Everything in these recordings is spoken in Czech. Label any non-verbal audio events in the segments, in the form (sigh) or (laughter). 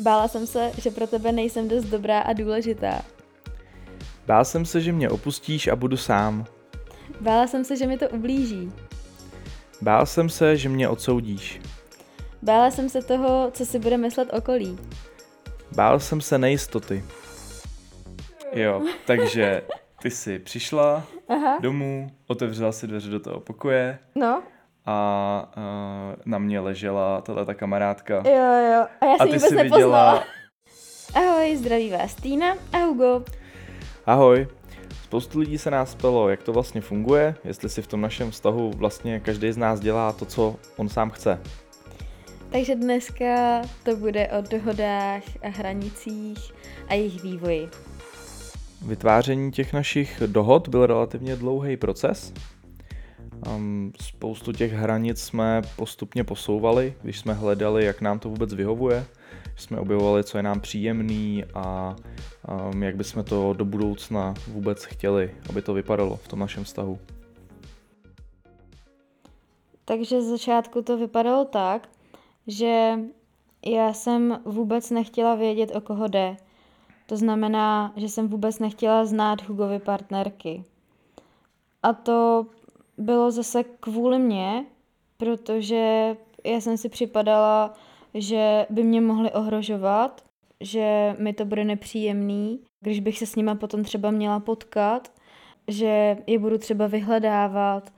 Bála jsem se, že pro tebe nejsem dost dobrá a důležitá. Bál jsem se, že mě opustíš a budu sám. Bála jsem se, že mi to ublíží. Bál jsem se, že mě odsoudíš. Bála jsem se toho, co si bude myslet okolí. Bál jsem se nejistoty. Jo, takže ty jsi přišla Aha. domů, otevřela si dveře do toho pokoje No, a uh, na mě ležela tahle ta kamarádka. jo, jo. A já A jsem ty ji vůbec nepoznala. viděla... Ahoj, zdraví vás Týna a Hugo. Ahoj. Spoustu lidí se nás ptalo, jak to vlastně funguje, jestli si v tom našem vztahu vlastně každý z nás dělá to, co on sám chce. Takže dneska to bude o dohodách a hranicích a jejich vývoji. Vytváření těch našich dohod byl relativně dlouhý proces. Um, spoustu těch hranic jsme postupně posouvali, když jsme hledali, jak nám to vůbec vyhovuje. Jsme objevovali, co je nám příjemný a um, jak bychom to do budoucna vůbec chtěli, aby to vypadalo v tom našem vztahu. Takže z začátku to vypadalo tak, že já jsem vůbec nechtěla vědět, o koho jde. To znamená, že jsem vůbec nechtěla znát Hugovy partnerky. A to bylo zase kvůli mně, protože já jsem si připadala, že by mě mohli ohrožovat, že mi to bude nepříjemný, když bych se s nima potom třeba měla potkat, že je budu třeba vyhledávat,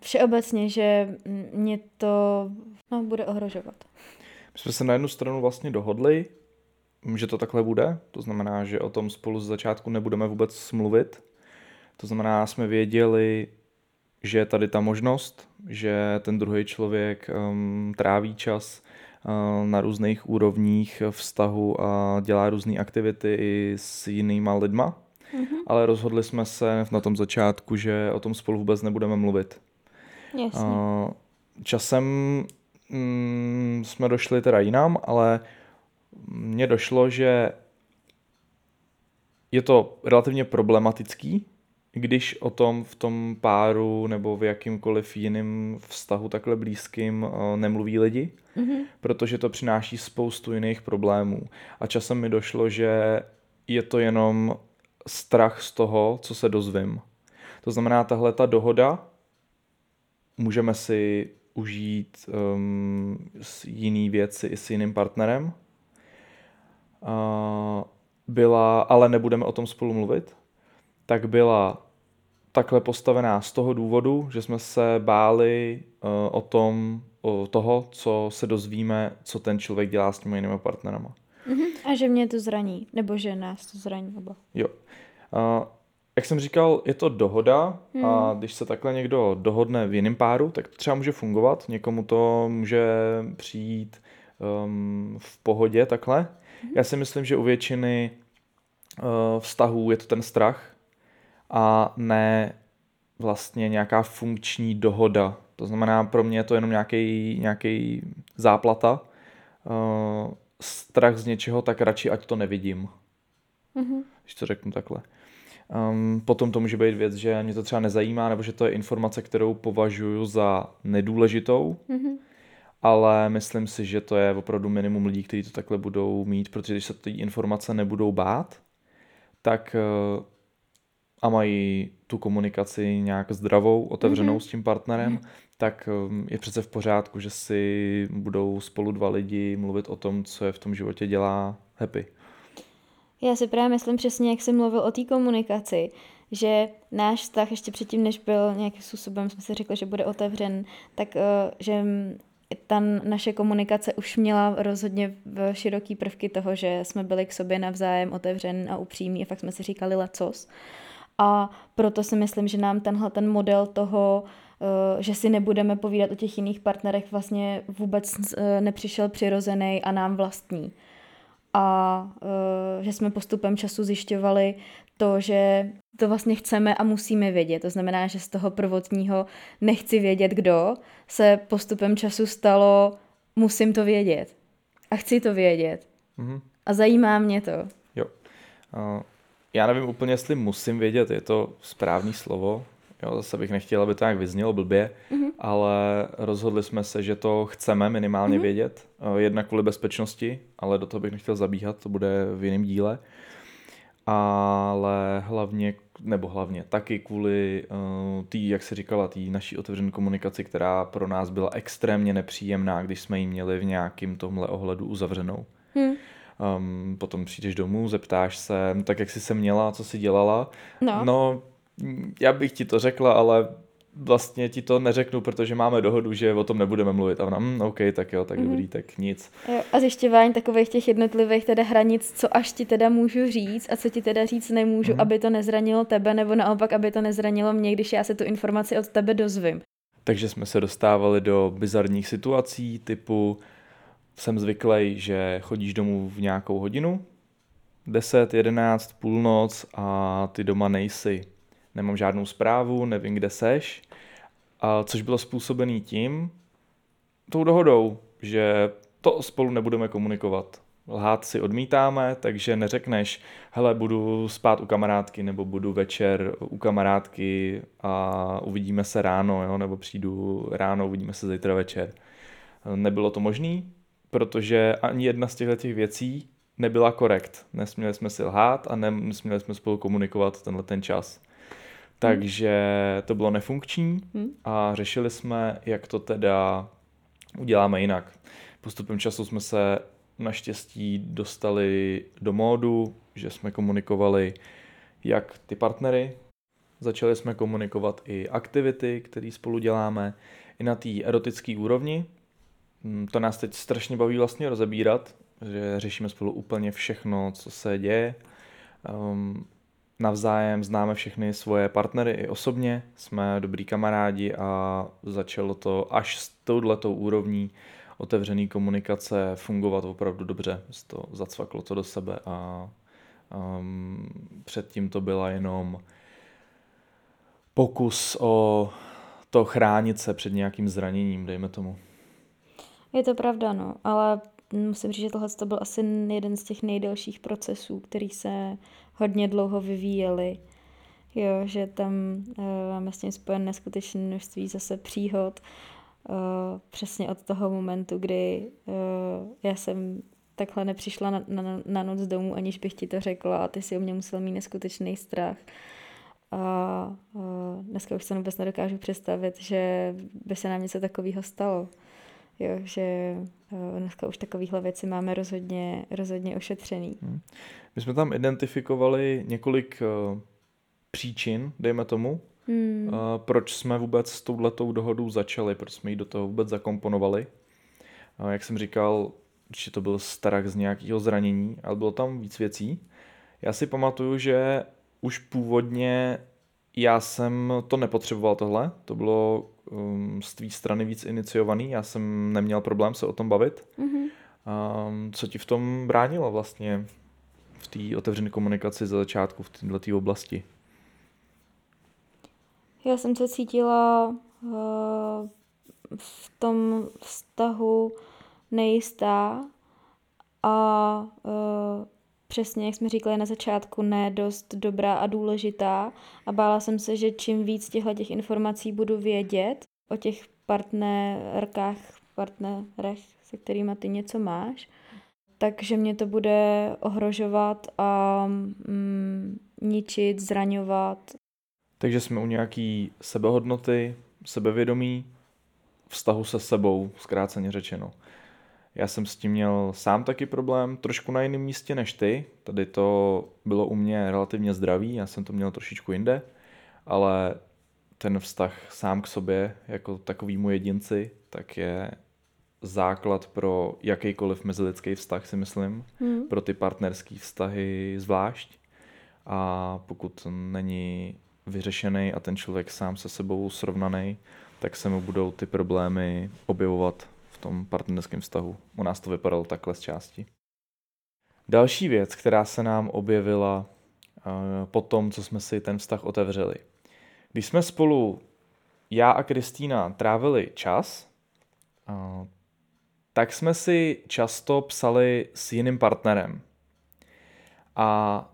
všeobecně, že mě to no, bude ohrožovat. My jsme se na jednu stranu vlastně dohodli, že to takhle bude, to znamená, že o tom spolu z začátku nebudeme vůbec mluvit. To znamená, jsme věděli, že je tady ta možnost, že ten druhý člověk um, tráví čas uh, na různých úrovních vztahu a dělá různé aktivity i s jinýma lidma, Mhm. ale rozhodli jsme se na tom začátku, že o tom spolu vůbec nebudeme mluvit. Jasně. Uh, časem mm, jsme došli teda jinam, ale mně došlo, že je to relativně problematický, když o tom v tom páru nebo v jakýmkoliv jiném vztahu takhle blízkým uh, nemluví lidi, Mhm. protože to přináší spoustu jiných problémů. A časem mi došlo, že je to jenom strach z toho, co se dozvím. To znamená, tahle ta dohoda můžeme si užít um, s jiný věci i s jiným partnerem. Uh, byla, ale nebudeme o tom spolu mluvit, tak byla takhle postavená z toho důvodu, že jsme se báli uh, o tom, o toho, co se dozvíme, co ten člověk dělá s těmi jinými partnerama. Mhm. A že mě to zraní, nebo že nás to zraní oba. Jo. Uh, jak jsem říkal, je to dohoda a když se takhle někdo dohodne v jiném páru, tak to třeba může fungovat. Někomu to může přijít um, v pohodě takhle. Já si myslím, že u většiny uh, vztahů je to ten strach a ne vlastně nějaká funkční dohoda. To znamená, pro mě je to jenom nějaký, nějaký záplata. Uh, strach z něčeho, tak radši ať to nevidím Mhm. když to řeknu takhle. Um, potom to může být věc, že mě to třeba nezajímá, nebo že to je informace, kterou považuji za nedůležitou, Mhm. ale myslím si, že to je opravdu minimum lidí, kteří to takhle budou mít, protože když se ty informace nebudou bát, tak uh, a mají tu komunikaci nějak zdravou, otevřenou Mhm. s tím partnerem, tak um, je přece v pořádku, že si budou spolu dva lidi mluvit o tom, co je v tom životě dělá happy. Já si právě myslím přesně, jak jsi mluvil o té komunikaci, že náš vztah ještě předtím, než byl nějakým způsobem, jsme si řekli, že bude otevřen, tak eh, že ta naše komunikace už měla rozhodně v široký prvky toho, že jsme byli k sobě navzájem otevřen a upřímní a fakt jsme si říkali lecos. A proto si myslím, že nám tenhle ten model toho, eh, že si nebudeme povídat o těch jiných partnerech, vlastně vůbec eh, nepřišel přirozený a nám vlastní a uh, že jsme postupem času zjišťovali to, že to vlastně chceme a musíme vědět. To znamená, že z toho prvotního nechci vědět kdo se postupem času stalo musím to vědět. A chci to vědět. Mhm. A zajímá mě to. Jo. Uh, já nevím úplně, jestli musím vědět, je to správný slovo. Jo, zase bych nechtěl, aby to nějak vyznělo blbě, mm-hmm. ale rozhodli jsme se, že to chceme minimálně mm-hmm. vědět. Eh, jednak kvůli bezpečnosti, ale do toho bych nechtěl zabíhat, to bude v jiném díle. Ale hlavně, nebo hlavně taky kvůli uh, tý, jak se říkala, té naší otevřené komunikaci, která pro nás byla extrémně nepříjemná, když jsme ji měli v nějakým tomhle ohledu uzavřenou. Mm. Um, potom přijdeš domů, zeptáš se, tak jak jsi se měla, co jsi dělala. No. no, já bych ti to řekla, ale vlastně ti to neřeknu, protože máme dohodu, že o tom nebudeme mluvit. A ona, mm, OK, tak jo, tak mm. dobrý, tak nic. Jo, a zjišťování takových těch jednotlivých teda hranic, co až ti teda můžu říct a co ti teda říct nemůžu, mm. aby to nezranilo tebe, nebo naopak, aby to nezranilo mě, když já se tu informaci od tebe dozvím. Takže jsme se dostávali do bizarních situací, typu jsem zvyklý, že chodíš domů v nějakou hodinu, 10, 11, půlnoc a ty doma nejsi nemám žádnou zprávu, nevím, kde seš, a což bylo způsobený tím, tou dohodou, že to spolu nebudeme komunikovat. Lhát si odmítáme, takže neřekneš, hele, budu spát u kamarádky, nebo budu večer u kamarádky a uvidíme se ráno, jo? nebo přijdu ráno, uvidíme se zítra večer. Nebylo to možné, protože ani jedna z těchto těch věcí nebyla korekt. Nesměli jsme si lhát a nesměli jsme spolu komunikovat tenhle ten čas. Takže to bylo nefunkční hmm. a řešili jsme, jak to teda uděláme jinak. Postupem času jsme se naštěstí dostali do módu, že jsme komunikovali jak ty partnery, začali jsme komunikovat i aktivity, které spolu děláme, i na té erotické úrovni. Hmm, to nás teď strašně baví vlastně rozebírat, že řešíme spolu úplně všechno, co se děje. Um, navzájem známe všechny svoje partnery i osobně, jsme dobrý kamarádi a začalo to až s touhletou úrovní otevřený komunikace fungovat opravdu dobře. To zacvaklo to do sebe a um, předtím to byla jenom pokus o to chránit se před nějakým zraněním, dejme tomu. Je to pravda, no, ale musím říct, že tohle to byl asi jeden z těch nejdelších procesů, který se hodně dlouho vyvíjely. Jo, že tam uh, máme s tím spojen neskutečné množství zase příhod. Uh, přesně od toho momentu, kdy uh, já jsem takhle nepřišla na, na, na noc domů, aniž bych ti to řekla a ty si o mě musel mít neskutečný strach. A uh, dneska už se vůbec nedokážu představit, že by se nám něco takového stalo. Jo, že uh, dneska už takovéhle věci máme rozhodně, rozhodně ošetřený. Hmm. My jsme tam identifikovali několik uh, příčin, dejme tomu, hmm. uh, proč jsme vůbec s touhletou dohodou začali, proč jsme ji do toho vůbec zakomponovali. Uh, jak jsem říkal, že to byl strach z nějakého zranění, ale bylo tam víc věcí. Já si pamatuju, že už původně já jsem to nepotřeboval tohle, to bylo um, z tvý strany víc iniciovaný, já jsem neměl problém se o tom bavit. Mm-hmm. Um, co ti v tom bránilo vlastně v té otevřené komunikaci za začátku v této oblasti? Já jsem se cítila uh, v tom vztahu nejistá a uh, přesně, jak jsme říkali na začátku, ne dost dobrá a důležitá a bála jsem se, že čím víc těchto těch informací budu vědět o těch partnerkách, partnerech, se kterými ty něco máš, takže mě to bude ohrožovat a mm, ničit, zraňovat. Takže jsme u nějaký sebehodnoty, sebevědomí, vztahu se sebou, zkráceně řečeno. Já jsem s tím měl sám taky problém, trošku na jiném místě než ty. Tady to bylo u mě relativně zdravý, já jsem to měl trošičku jinde, ale ten vztah sám k sobě, jako takovýmu jedinci, tak je základ pro jakýkoliv mezilidský vztah, si myslím. Hmm. Pro ty partnerské vztahy zvlášť. A pokud není vyřešený a ten člověk sám se sebou srovnaný, tak se mu budou ty problémy objevovat tom partnerském vztahu. U nás to vypadalo takhle z části. Další věc, která se nám objevila uh, po tom, co jsme si ten vztah otevřeli. Když jsme spolu, já a Kristýna, trávili čas, uh, tak jsme si často psali s jiným partnerem. A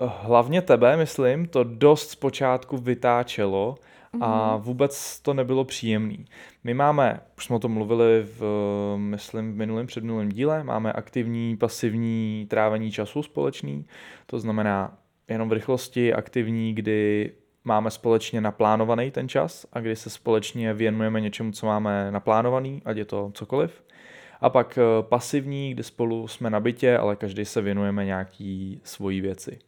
hlavně tebe, myslím, to dost zpočátku vytáčelo a mhm. vůbec to nebylo příjemný. My máme, už jsme o tom mluvili v, myslím, v minulém předminulém díle, máme aktivní, pasivní trávení času společný, to znamená jenom v rychlosti aktivní, kdy máme společně naplánovaný ten čas a kdy se společně věnujeme něčemu, co máme naplánovaný, ať je to cokoliv. A pak eh, pasivní, kdy spolu jsme na bytě, ale každý se věnujeme nějaký svojí věci.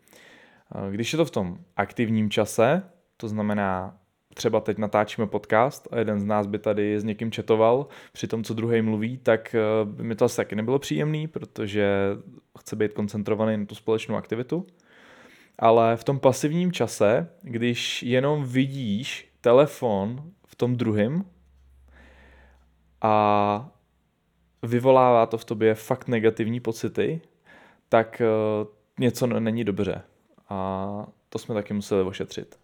Eh, když je to v tom aktivním čase, to znamená třeba teď natáčíme podcast a jeden z nás by tady s někým četoval při tom, co druhý mluví, tak eh, by mi to asi taky nebylo příjemný, protože chce být koncentrovaný na tu společnou aktivitu. Ale v tom pasivním čase, když jenom vidíš telefon v tom druhém a vyvolává to v tobě fakt negativní pocity, tak eh, něco není dobře. A to jsme taky museli ošetřit.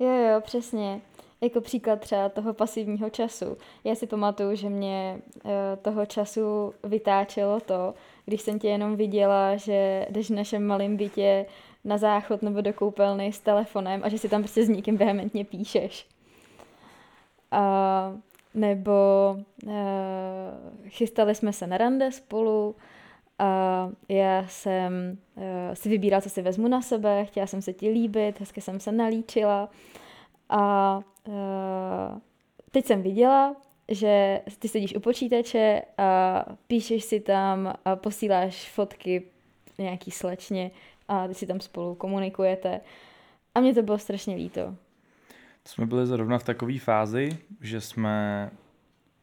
Jo, jo, přesně. Jako příklad třeba toho pasivního času. Já si pamatuju, že mě uh, toho času vytáčelo to, když jsem tě jenom viděla, že jdeš v našem malém bytě na záchod nebo do koupelny s telefonem a že si tam prostě s někým vehementně píšeš. A, nebo uh, chystali jsme se na rande spolu a já jsem uh, si vybírala, co si vezmu na sebe, chtěla jsem se ti líbit, hezky jsem se nalíčila a uh, teď jsem viděla, že ty sedíš u počítače a píšeš si tam a posíláš fotky nějaký slečně a ty si tam spolu komunikujete. A mě to bylo strašně líto. Jsme byli zrovna v takové fázi, že jsme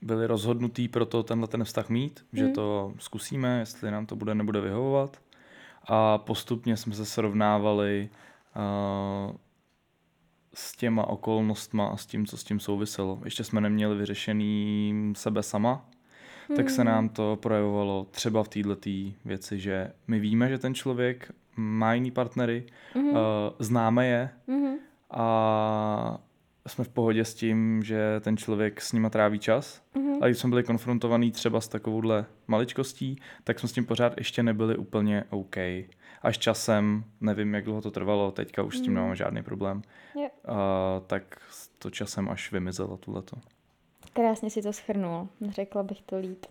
byli rozhodnutí pro to tenhle ten vztah mít, mm. že mhm. to zkusíme, jestli nám to bude nebude vyhovovat. A postupně jsme se srovnávali uh, s těma okolnostma a s tím, co s tím souviselo. Ještě jsme neměli vyřešený sebe sama, hmm. tak se hmm. nám to projevovalo třeba v této věci, že my víme, že ten člověk má jiný partnery, hmm. uh, známe je hmm. a jsme v pohodě s tím, že ten člověk s nima tráví čas. Mm-hmm. A když jsme byli konfrontovaní třeba s takovouhle maličkostí, tak jsme s tím pořád ještě nebyli úplně OK. Až časem, nevím, jak dlouho to trvalo, teďka už mm-hmm. s tím mhm. nemám žádný problém, yep. uh, tak to časem až vymizelo tuhleto. Krásně si to schrnul, řekla bych to líp.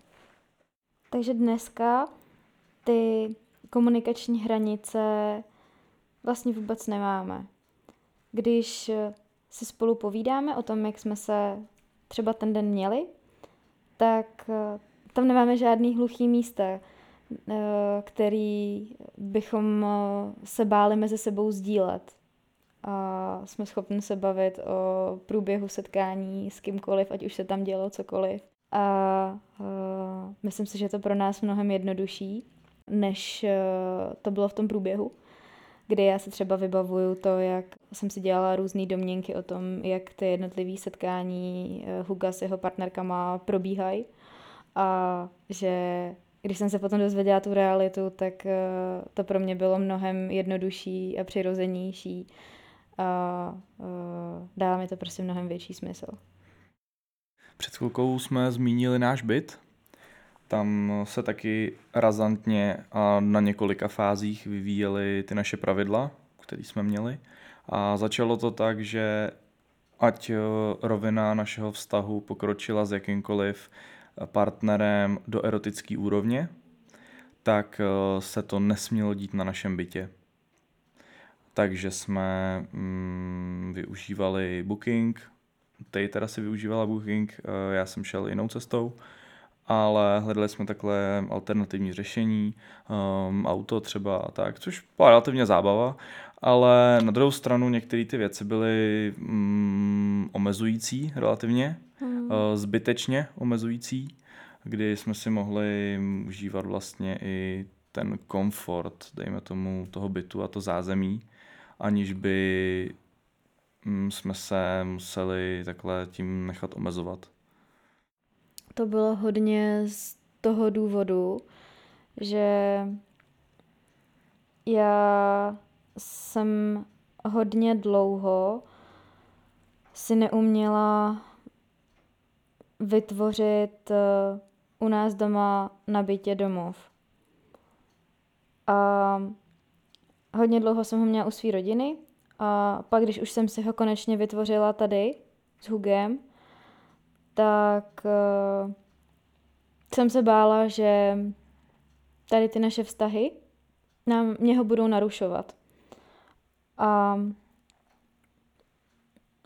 Takže dneska ty komunikační hranice vlastně vůbec nemáme. Když si spolu povídáme o tom, jak jsme se třeba ten den měli, tak eh, tam nemáme žádný hluchý místa, eh, který bychom eh, se báli mezi sebou sdílet. A jsme schopni se bavit o průběhu setkání s kýmkoliv, ať už se tam dělo cokoliv. A myslím si, že je to pro nás mnohem jednodušší, než to bylo v tom průběhu kdy já se třeba vybavuju to, jak jsem si dělala různé domněnky o tom, jak ty jednotlivé setkání eh, Huga s jeho partnerkama probíhají. A že když jsem se potom dozvěděla tu realitu, tak eh, to pro mě bylo mnohem jednodušší a přirozenější. A eh, dává mi to prostě mnohem větší smysl. Před chvilkou jsme zmínili náš byt, tam se taky razantně a na několika fázích vyvíjely ty naše pravidla, které jsme měli. A začalo to tak, že ať eh, rovina našeho vztahu pokročila s jakýmkoliv partnerem do erotické úrovně, tak eh, se to nesmělo dít na našem bytě. Takže jsme mm, využívali Booking, Tej teda si využívala Booking, eh, já jsem šel jinou cestou ale hledali jsme takhle alternativní řešení, um, auto třeba a tak, což byla relativně zábava, ale na druhou stranu některé ty věci byly mm, omezující relativně, hmm. uh, zbytečně omezující, kdy jsme si mohli užívat vlastně i ten komfort, dejme tomu, toho bytu a to zázemí, aniž by mm, jsme se museli takhle tím nechat omezovat to bylo hodně z toho důvodu, že já jsem hodně dlouho si neuměla vytvořit eh, u nás doma na bytě domov. A hodně dlouho jsem ho měla u své rodiny a pak, když už jsem si ho konečně vytvořila tady s Hugem, tak uh, jsem se bála, že tady ty naše vztahy nám, mě ho budou narušovat. A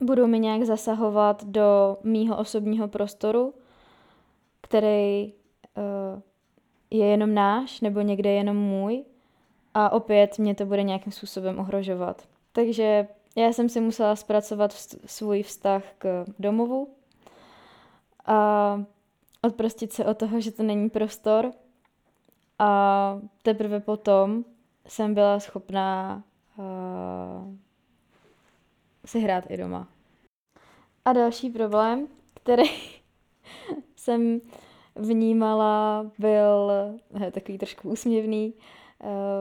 budou mi nějak zasahovat do mýho osobního prostoru, který uh, je jenom náš nebo někde jenom můj a opět mě to bude nějakým způsobem ohrožovat. Takže já jsem si musela zpracovat svůj vztah k domovu a odprostit se od toho, že to není prostor a teprve potom jsem byla schopná uh, si hrát i doma. A další problém, který (laughs) jsem vnímala, byl he, takový trošku úsměvný,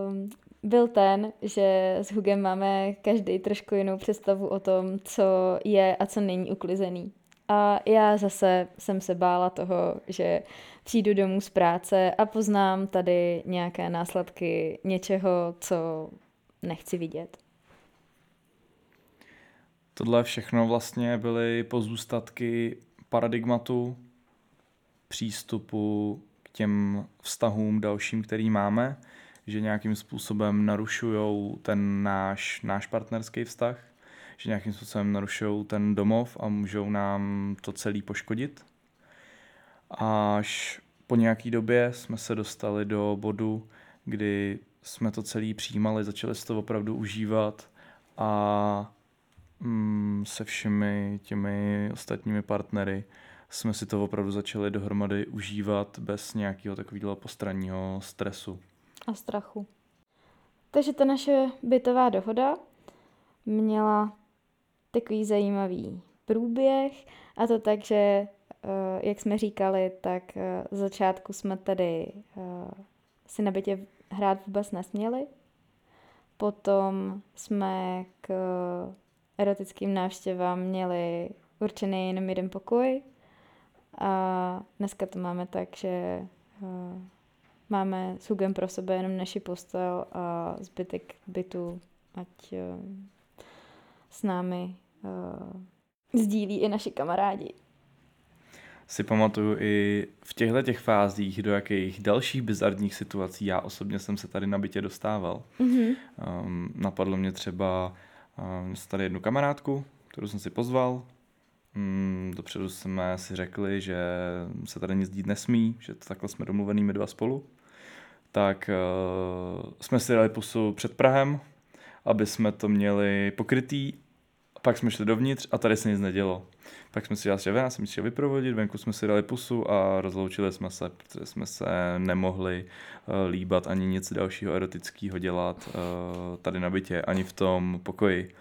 um, byl ten, že s Hugem máme každý trošku jinou představu o tom, co je a co není uklizený. A já zase jsem se bála toho, že přijdu domů z práce a poznám tady nějaké následky něčeho, co nechci vidět. Tohle všechno vlastně byly pozůstatky paradigmatu, přístupu k těm vztahům dalším, který máme, že nějakým způsobem narušují ten náš, náš partnerský vztah, že nějakým způsobem narušují ten domov a můžou nám to celý poškodit. Až po nějaký době jsme se dostali do bodu, kdy jsme to celý přijímali, začali se to opravdu užívat a mm, se všemi těmi ostatními partnery jsme si to opravdu začali dohromady užívat bez nějakého takového postranního stresu. A strachu. Takže ta naše bytová dohoda měla takový zajímavý průběh a to tak, že eh, jak jsme říkali, tak eh, z začátku jsme tady eh, si na bytě hrát vůbec nesměli. Potom jsme k erotickým návštěvám měli určený jenom jeden pokoj a dneska to máme tak, že máme s Hugem pro sebe jenom naši postel a zbytek bytu, ať s námi uh, sdílí i naši kamarádi. Si pamatuju i v těchto těch fázích, do jakých dalších bizarních situací já osobně jsem se tady na bytě dostával. Mm-hmm. Um, napadlo mě třeba um, tady jednu kamarádku, kterou jsem si pozval. Um, dopředu jsme si řekli, že se tady nic dít nesmí, že to takhle jsme domluvený my dva spolu. Tak uh, jsme si dali pusu před Prahem, aby jsme to měli pokrytý pak jsme šli dovnitř a tady se nic nedělo. Pak jsme si dali ven, já jsem šel vyprovodit, venku jsme si dali pusu a rozloučili jsme se, protože jsme se nemohli uh, líbat ani nic dalšího erotického dělat uh, tady na bytě, ani v tom pokoji.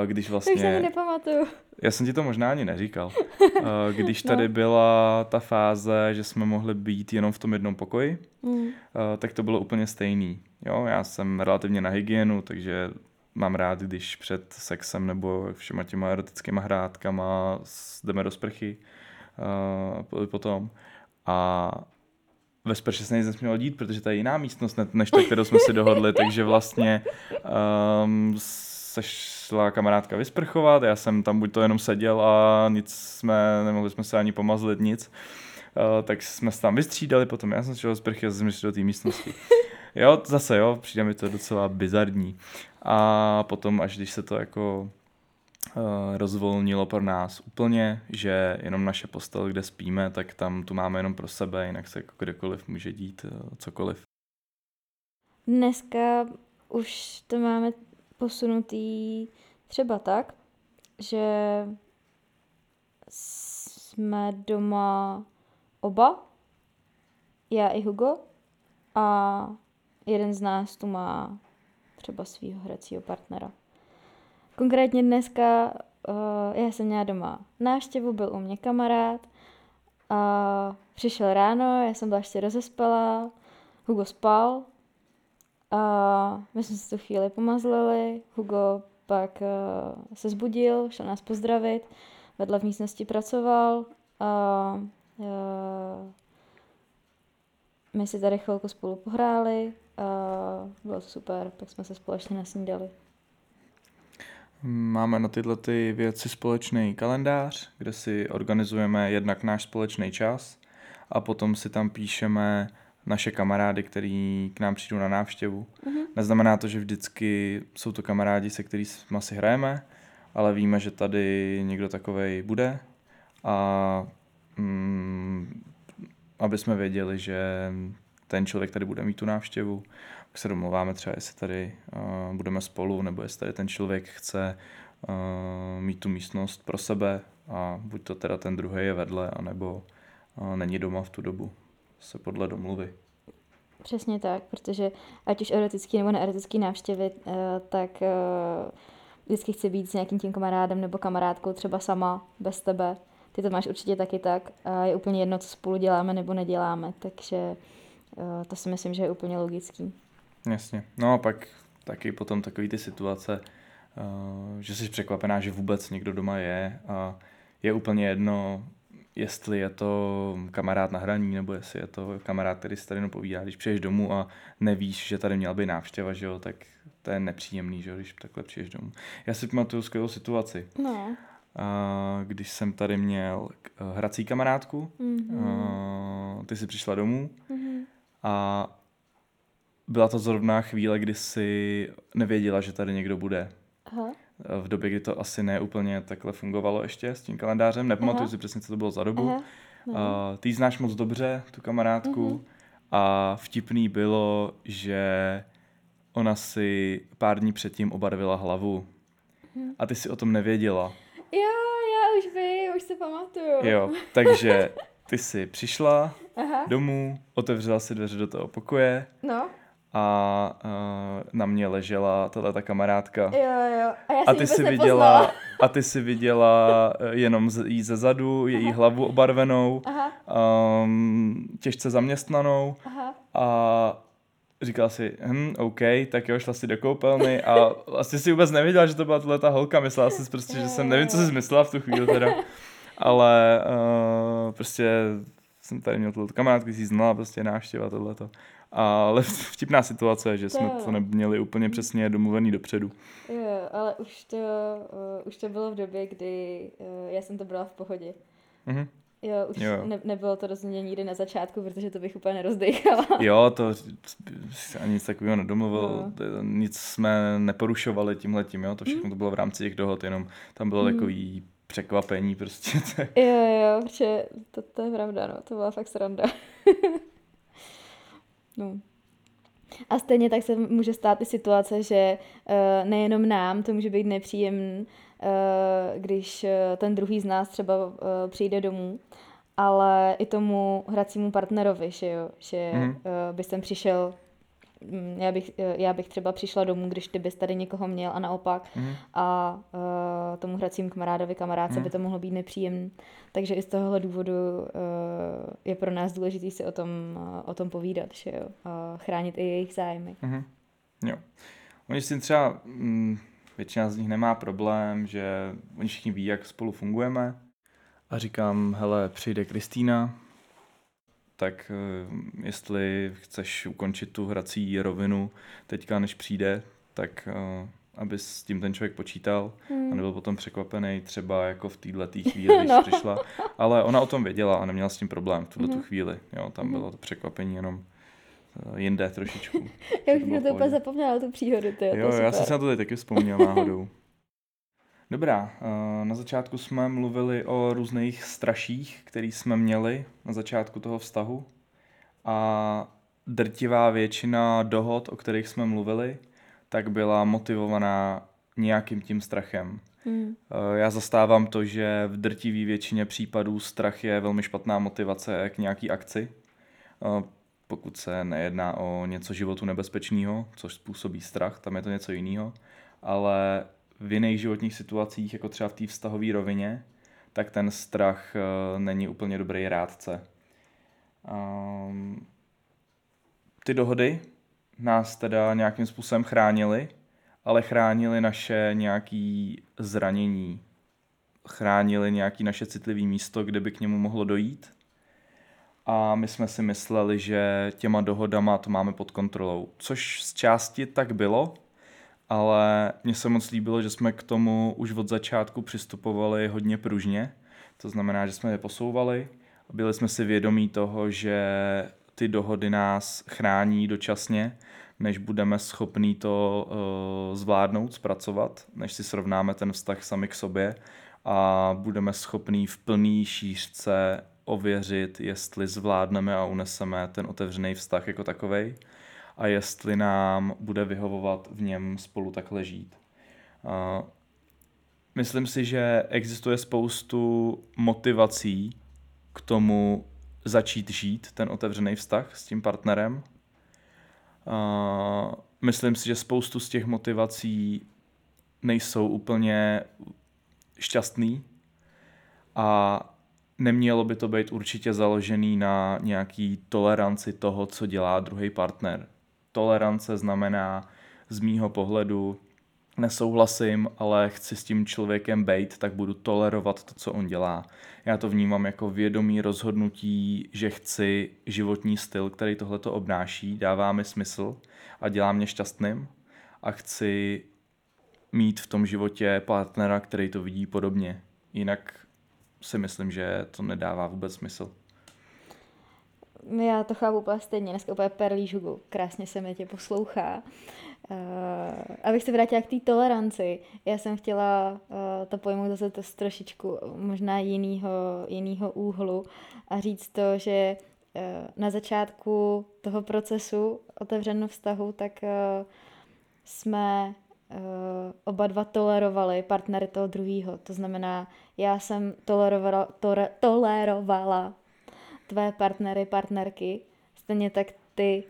Uh, když vlastně... Tak se nepamatuju. Já jsem ti to možná ani neříkal. Uh, když (laughs) tady no. byla ta fáze, že jsme mohli být jenom v tom jednom pokoji, mm. uh, tak to bylo úplně stejný. Jo, já jsem relativně na hygienu, takže mám rád, když před sexem nebo všema těma erotickýma hrádkama jdeme do sprchy uh, potom. A ve sprše se nic nesmělo dít, protože to je jiná místnost, než ta, kterou jsme si dohodli, takže vlastně um, se šla kamarádka vysprchovat, já jsem tam buď to jenom seděl a nic jsme, nemohli jsme se ani pomazlit, nic. Uh, tak jsme se tam vystřídali, potom já jsem šel do sprchy a jsem do té místnosti. Jo, zase jo, přijde mi to docela bizarní. A potom, až když se to jako uh, rozvolnilo pro nás úplně, že jenom naše postel, kde spíme, tak tam tu máme jenom pro sebe, jinak se jako kdekoliv může dít uh, cokoliv. Dneska už to máme posunutý třeba tak, že jsme doma oba, já i Hugo, a jeden z nás tu má třeba svého hracího partnera. Konkrétně dneska uh, já jsem měla doma návštěvu, byl u mě kamarád a přišel ráno, já jsem byla ještě rozespala, Hugo spal a my jsme se tu chvíli pomazlili, Hugo pak uh, se zbudil, šel nás pozdravit, vedle v místnosti pracoval a uh, my si tady chvilku spolu pohráli a bylo to super, pak jsme se společně nasnídali. Máme na tyhle ty věci společný kalendář, kde si organizujeme jednak náš společný čas a potom si tam píšeme naše kamarády, který k nám přijdou na návštěvu. Mm-hmm. Neznamená to, že vždycky jsou to kamarádi, se kterými si hrajeme, ale víme, že tady někdo takovej bude a mm, aby jsme věděli, že ten člověk tady bude mít tu návštěvu, tak se domluváme třeba, jestli tady uh, budeme spolu, nebo jestli tady ten člověk chce uh, mít tu místnost pro sebe a buď to teda ten druhý je vedle, anebo uh, není doma v tu dobu, se podle domluvy. Přesně tak, protože ať už erotický nebo neerotický návštěvy, uh, tak uh, vždycky chci být s nějakým tím kamarádem nebo kamarádkou třeba sama, bez tebe. Ty to máš určitě taky tak a je úplně jedno, co spolu děláme nebo neděláme, takže to si myslím, že je úplně logický. Jasně. No a pak taky potom takový ty situace, uh, že jsi překvapená, že vůbec někdo doma je a je úplně jedno, jestli je to kamarád na hraní, nebo jestli je to kamarád, který se tady povídá. Když přijdeš domů a nevíš, že tady měla být návštěva, že jo, tak to je nepříjemný, že jo, když takhle přijdeš domů. Já si pamatuju skvělou situaci. No. Uh, když jsem tady měl uh, hrací kamarádku, mm-hmm. uh, ty si přišla domů mm-hmm. A byla to zrovna chvíle, kdy si nevěděla, že tady někdo bude. Aha. V době, kdy to asi ne úplně takhle fungovalo ještě s tím kalendářem. Nepamatuju Aha. si přesně, co to bylo za dobu. Aha. Uh, ty znáš moc dobře, tu kamarádku. Uh-huh. A vtipný bylo, že ona si pár dní předtím obarvila hlavu. Uh-huh. A ty si o tom nevěděla. Jo, já už vím, už se pamatuju. Jo, takže (laughs) ty jsi přišla Aha. domů, otevřela si dveře do toho pokoje. No a uh, na mě ležela tato ta kamarádka. Jo, jo. A, já a ty si viděla, a ty si viděla jenom z, jí ze zadu, její Aha. hlavu obarvenou, Aha. Um, těžce zaměstnanou Aha. a říkala si, hm, OK, tak jo, šla si do koupelny a (laughs) vlastně si vůbec nevěděla, že to byla tato ta holka, myslela si prostě, že jsem, nevím, co jsi myslela v tu chvíli teda, (laughs) ale uh, prostě jsem tady měl tuto kamarádku, si znala prostě návštěva tohleto. Ale (laughs) vtipná situace, že jsme to neměli úplně přesně domluvený dopředu. Jo, ale už to, uh, už to bylo v době, kdy uh, já jsem to brala v pohodě. Mm-hmm. Jo, už jo. Ne, nebylo to rozhodně nikdy na začátku, protože to bych úplně nerozdechala. (laughs) Jo, to ani nic takového nedomluvil, no. nic jsme neporušovali tímhletím, jo, to všechno mm. to bylo v rámci těch dohod, jenom tam bylo mm. takový překvapení prostě. (laughs) jo, jo, protože to, to je pravda, no, to byla fakt sranda. (laughs) No. A stejně tak se může stát i situace, že uh, nejenom nám to může být nepříjemný, uh, když uh, ten druhý z nás třeba uh, přijde domů, ale i tomu hracímu partnerovi, že, jo? že mm. uh, by sem přišel já bych, eh, já bych třeba přišla domů, když ty bys tady někoho měl a naopak mm. a uh, tomu hracím kamarádovi kamarádce mm. by to mohlo být nepříjemné. Takže i z tohohle důvodu uh, je pro nás důležité si o tom, uh, o tom povídat, že jo? a chránit i jejich zájmy. Mm. Jo. Oni si třeba, mm, většina z nich nemá problém, že oni všichni ví, jak spolu fungujeme. A říkám, hele, přijde Kristýna, tak eh, jestli chceš ukončit tu hrací rovinu teďka, než přijde, tak eh, aby s tím ten člověk počítal hmm. a nebyl potom překvapený třeba jako v této chvíli, když (laughs) no. přišla. Ale ona o tom věděla a neměla s tím problém v tuhle hmm. chvíli. Jo, tam hmm. bylo to překvapení jenom eh, jinde trošičku. (laughs) já už to, to úplně zapomněla, tu příhodu. Tyjo, jo, já jsem se na to teď taky vzpomněl náhodou. (laughs) Dobrá, eh, na začátku jsme mluvili o různých straších, který jsme měli na začátku toho vztahu a drtivá většina dohod, o kterých jsme mluvili, tak byla motivovaná nějakým tím strachem. Hmm. Eh, já zastávám to, že v drtivé většině případů strach je velmi špatná motivace k nějaký akci. Eh, pokud se nejedná o něco životu nebezpečného, což způsobí strach, tam je to něco jiného. Ale v jiných životních situacích, jako třeba v té vztahové rovině, tak ten strach uh, není úplně dobrý rádce. Um, ty dohody nás teda nějakým způsobem chránily, ale chránili naše nějaké zranění, chránili nějaké naše citlivé místo, kde by k němu mohlo dojít. a my jsme si mysleli, že těma dohodama to máme pod kontrolou. Což z části tak bylo, ale mně se moc líbilo, že jsme k tomu už od začátku přistupovali hodně pružně. To znamená, že jsme je posouvali. Byli jsme si vědomí toho, že ty dohody nás chrání dočasně, než budeme schopní to uh, zvládnout, zpracovat, než si srovnáme ten vztah sami k sobě a budeme schopní v plný šířce ověřit, jestli zvládneme a uneseme ten otevřený vztah jako takovej a jestli nám bude vyhovovat v něm spolu takhle žít. Myslím si, že existuje spoustu motivací k tomu začít žít ten otevřený vztah s tím partnerem. Myslím si, že spoustu z těch motivací nejsou úplně šťastný a nemělo by to být určitě založený na nějaký toleranci toho, co dělá druhý partner. Tolerance znamená z mýho pohledu nesouhlasím, ale chci s tím člověkem být, tak budu tolerovat to, co on dělá. Já to vnímám jako vědomí rozhodnutí, že chci životní styl, který tohleto obnáší, dává mi smysl a dělá mě šťastným a chci mít v tom životě partnera, který to vidí podobně. Jinak si myslím, že to nedává vůbec smysl. Já to chápu úplně stejně, dneska úplně perlí žugu, krásně se mi tě poslouchá. Uh, abych se vrátila k té toleranci, já jsem chtěla uh, to pojmout zase to z trošičku možná jinýho, jinýho úhlu a říct to, že uh, na začátku toho procesu otevřeného vztahu, tak uh, jsme uh, oba dva tolerovali partnery toho druhého. To znamená, já jsem tolerovala, tore, tolerovala tvé partnery, partnerky, stejně tak ty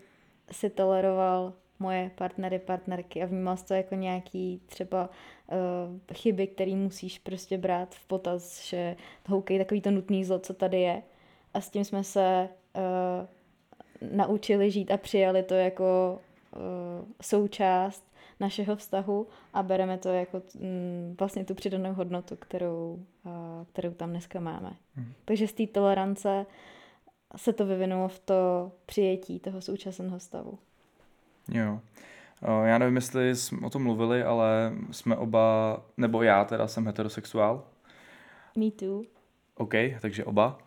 si toleroval moje partnery, partnerky a vnímal jsi to jako nějaký třeba uh, chyby, které musíš prostě brát v potaz, že houkej takový to nutný zlo, co tady je. A s tím jsme se uh, naučili žít a přijali to jako uh, součást našeho vztahu a bereme to jako mm, vlastně tu přidanou hodnotu, kterou, uh, kterou tam dneska máme. Hmm. Takže z té tolerance se to vyvinulo v to přijetí toho současného stavu. Jo. Já nevím, jestli jsme o tom mluvili, ale jsme oba, nebo já teda jsem heterosexuál. Me too. OK, takže oba.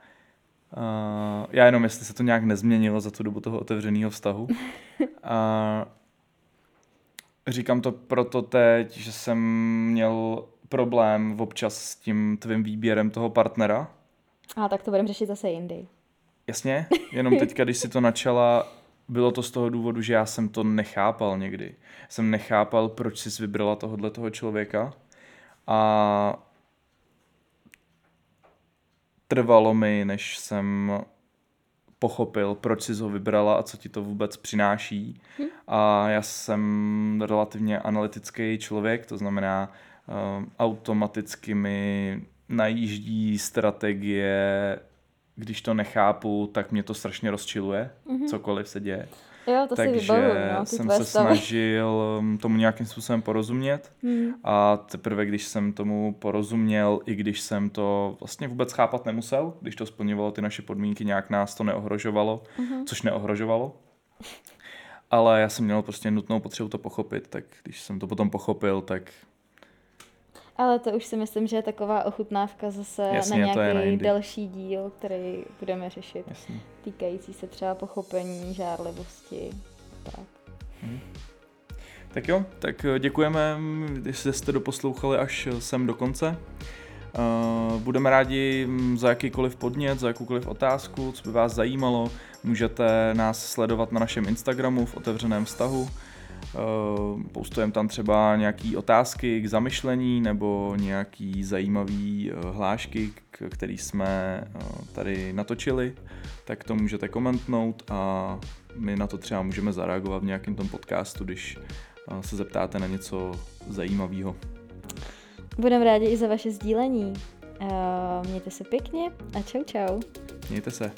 Uh, já jenom, jestli se to nějak nezměnilo za tu dobu toho otevřeného vztahu. (laughs) uh, říkám to proto teď, že jsem měl problém občas s tím tvým výběrem toho partnera. A tak to budeme řešit zase jindy. Jasně, jenom teďka, když si to načala, bylo to z toho důvodu, že já jsem to nechápal někdy. Jsem nechápal, proč jsi vybrala tohohle toho člověka a trvalo mi, než jsem pochopil, proč jsi ho vybrala a co ti to vůbec přináší. Hm. A já jsem relativně analytický člověk, to znamená, uh, automaticky mi najíždí strategie když to nechápu, tak mě to strašně rozčiluje, mm-hmm. cokoliv se děje. Jo, to Takže si vybavuju, no, jsem se stavy. snažil um, tomu nějakým způsobem porozumět mm. a teprve když jsem tomu porozuměl, i když jsem to vlastně vůbec chápat nemusel, když to splňovalo ty naše podmínky, nějak nás to neohrožovalo, mm-hmm. což neohrožovalo. Ale já jsem měl prostě nutnou potřebu to pochopit, tak když jsem to potom pochopil, tak ale to už si myslím, že je taková ochutnávka zase Jasně, na nějaký na další díl, který budeme řešit. Jasně. Týkající se třeba pochopení, žárlivosti. Tak. Hmm. Tak jo, tak eh, děkujeme, jestli jste doposlouchali až eh, sem do konce. Uh, budeme rádi mm, za jakýkoliv podnět, za jakoukoliv otázku, co by vás zajímalo. Můžete nás sledovat na našem Instagramu v otevřeném vztahu. Eh, postujeme tam třeba nějaké otázky k zamyšlení nebo nějaký zajímavý eh, hlášky, který jsme eh, tady natočili, tak to můžete komentnout a my na to třeba můžeme zareagovat v nějakém tom podcastu, když se zeptáte na něco zajímavého. Budeme rádi i za vaše sdílení. Mějte se pěkně a čau čau. Mějte se.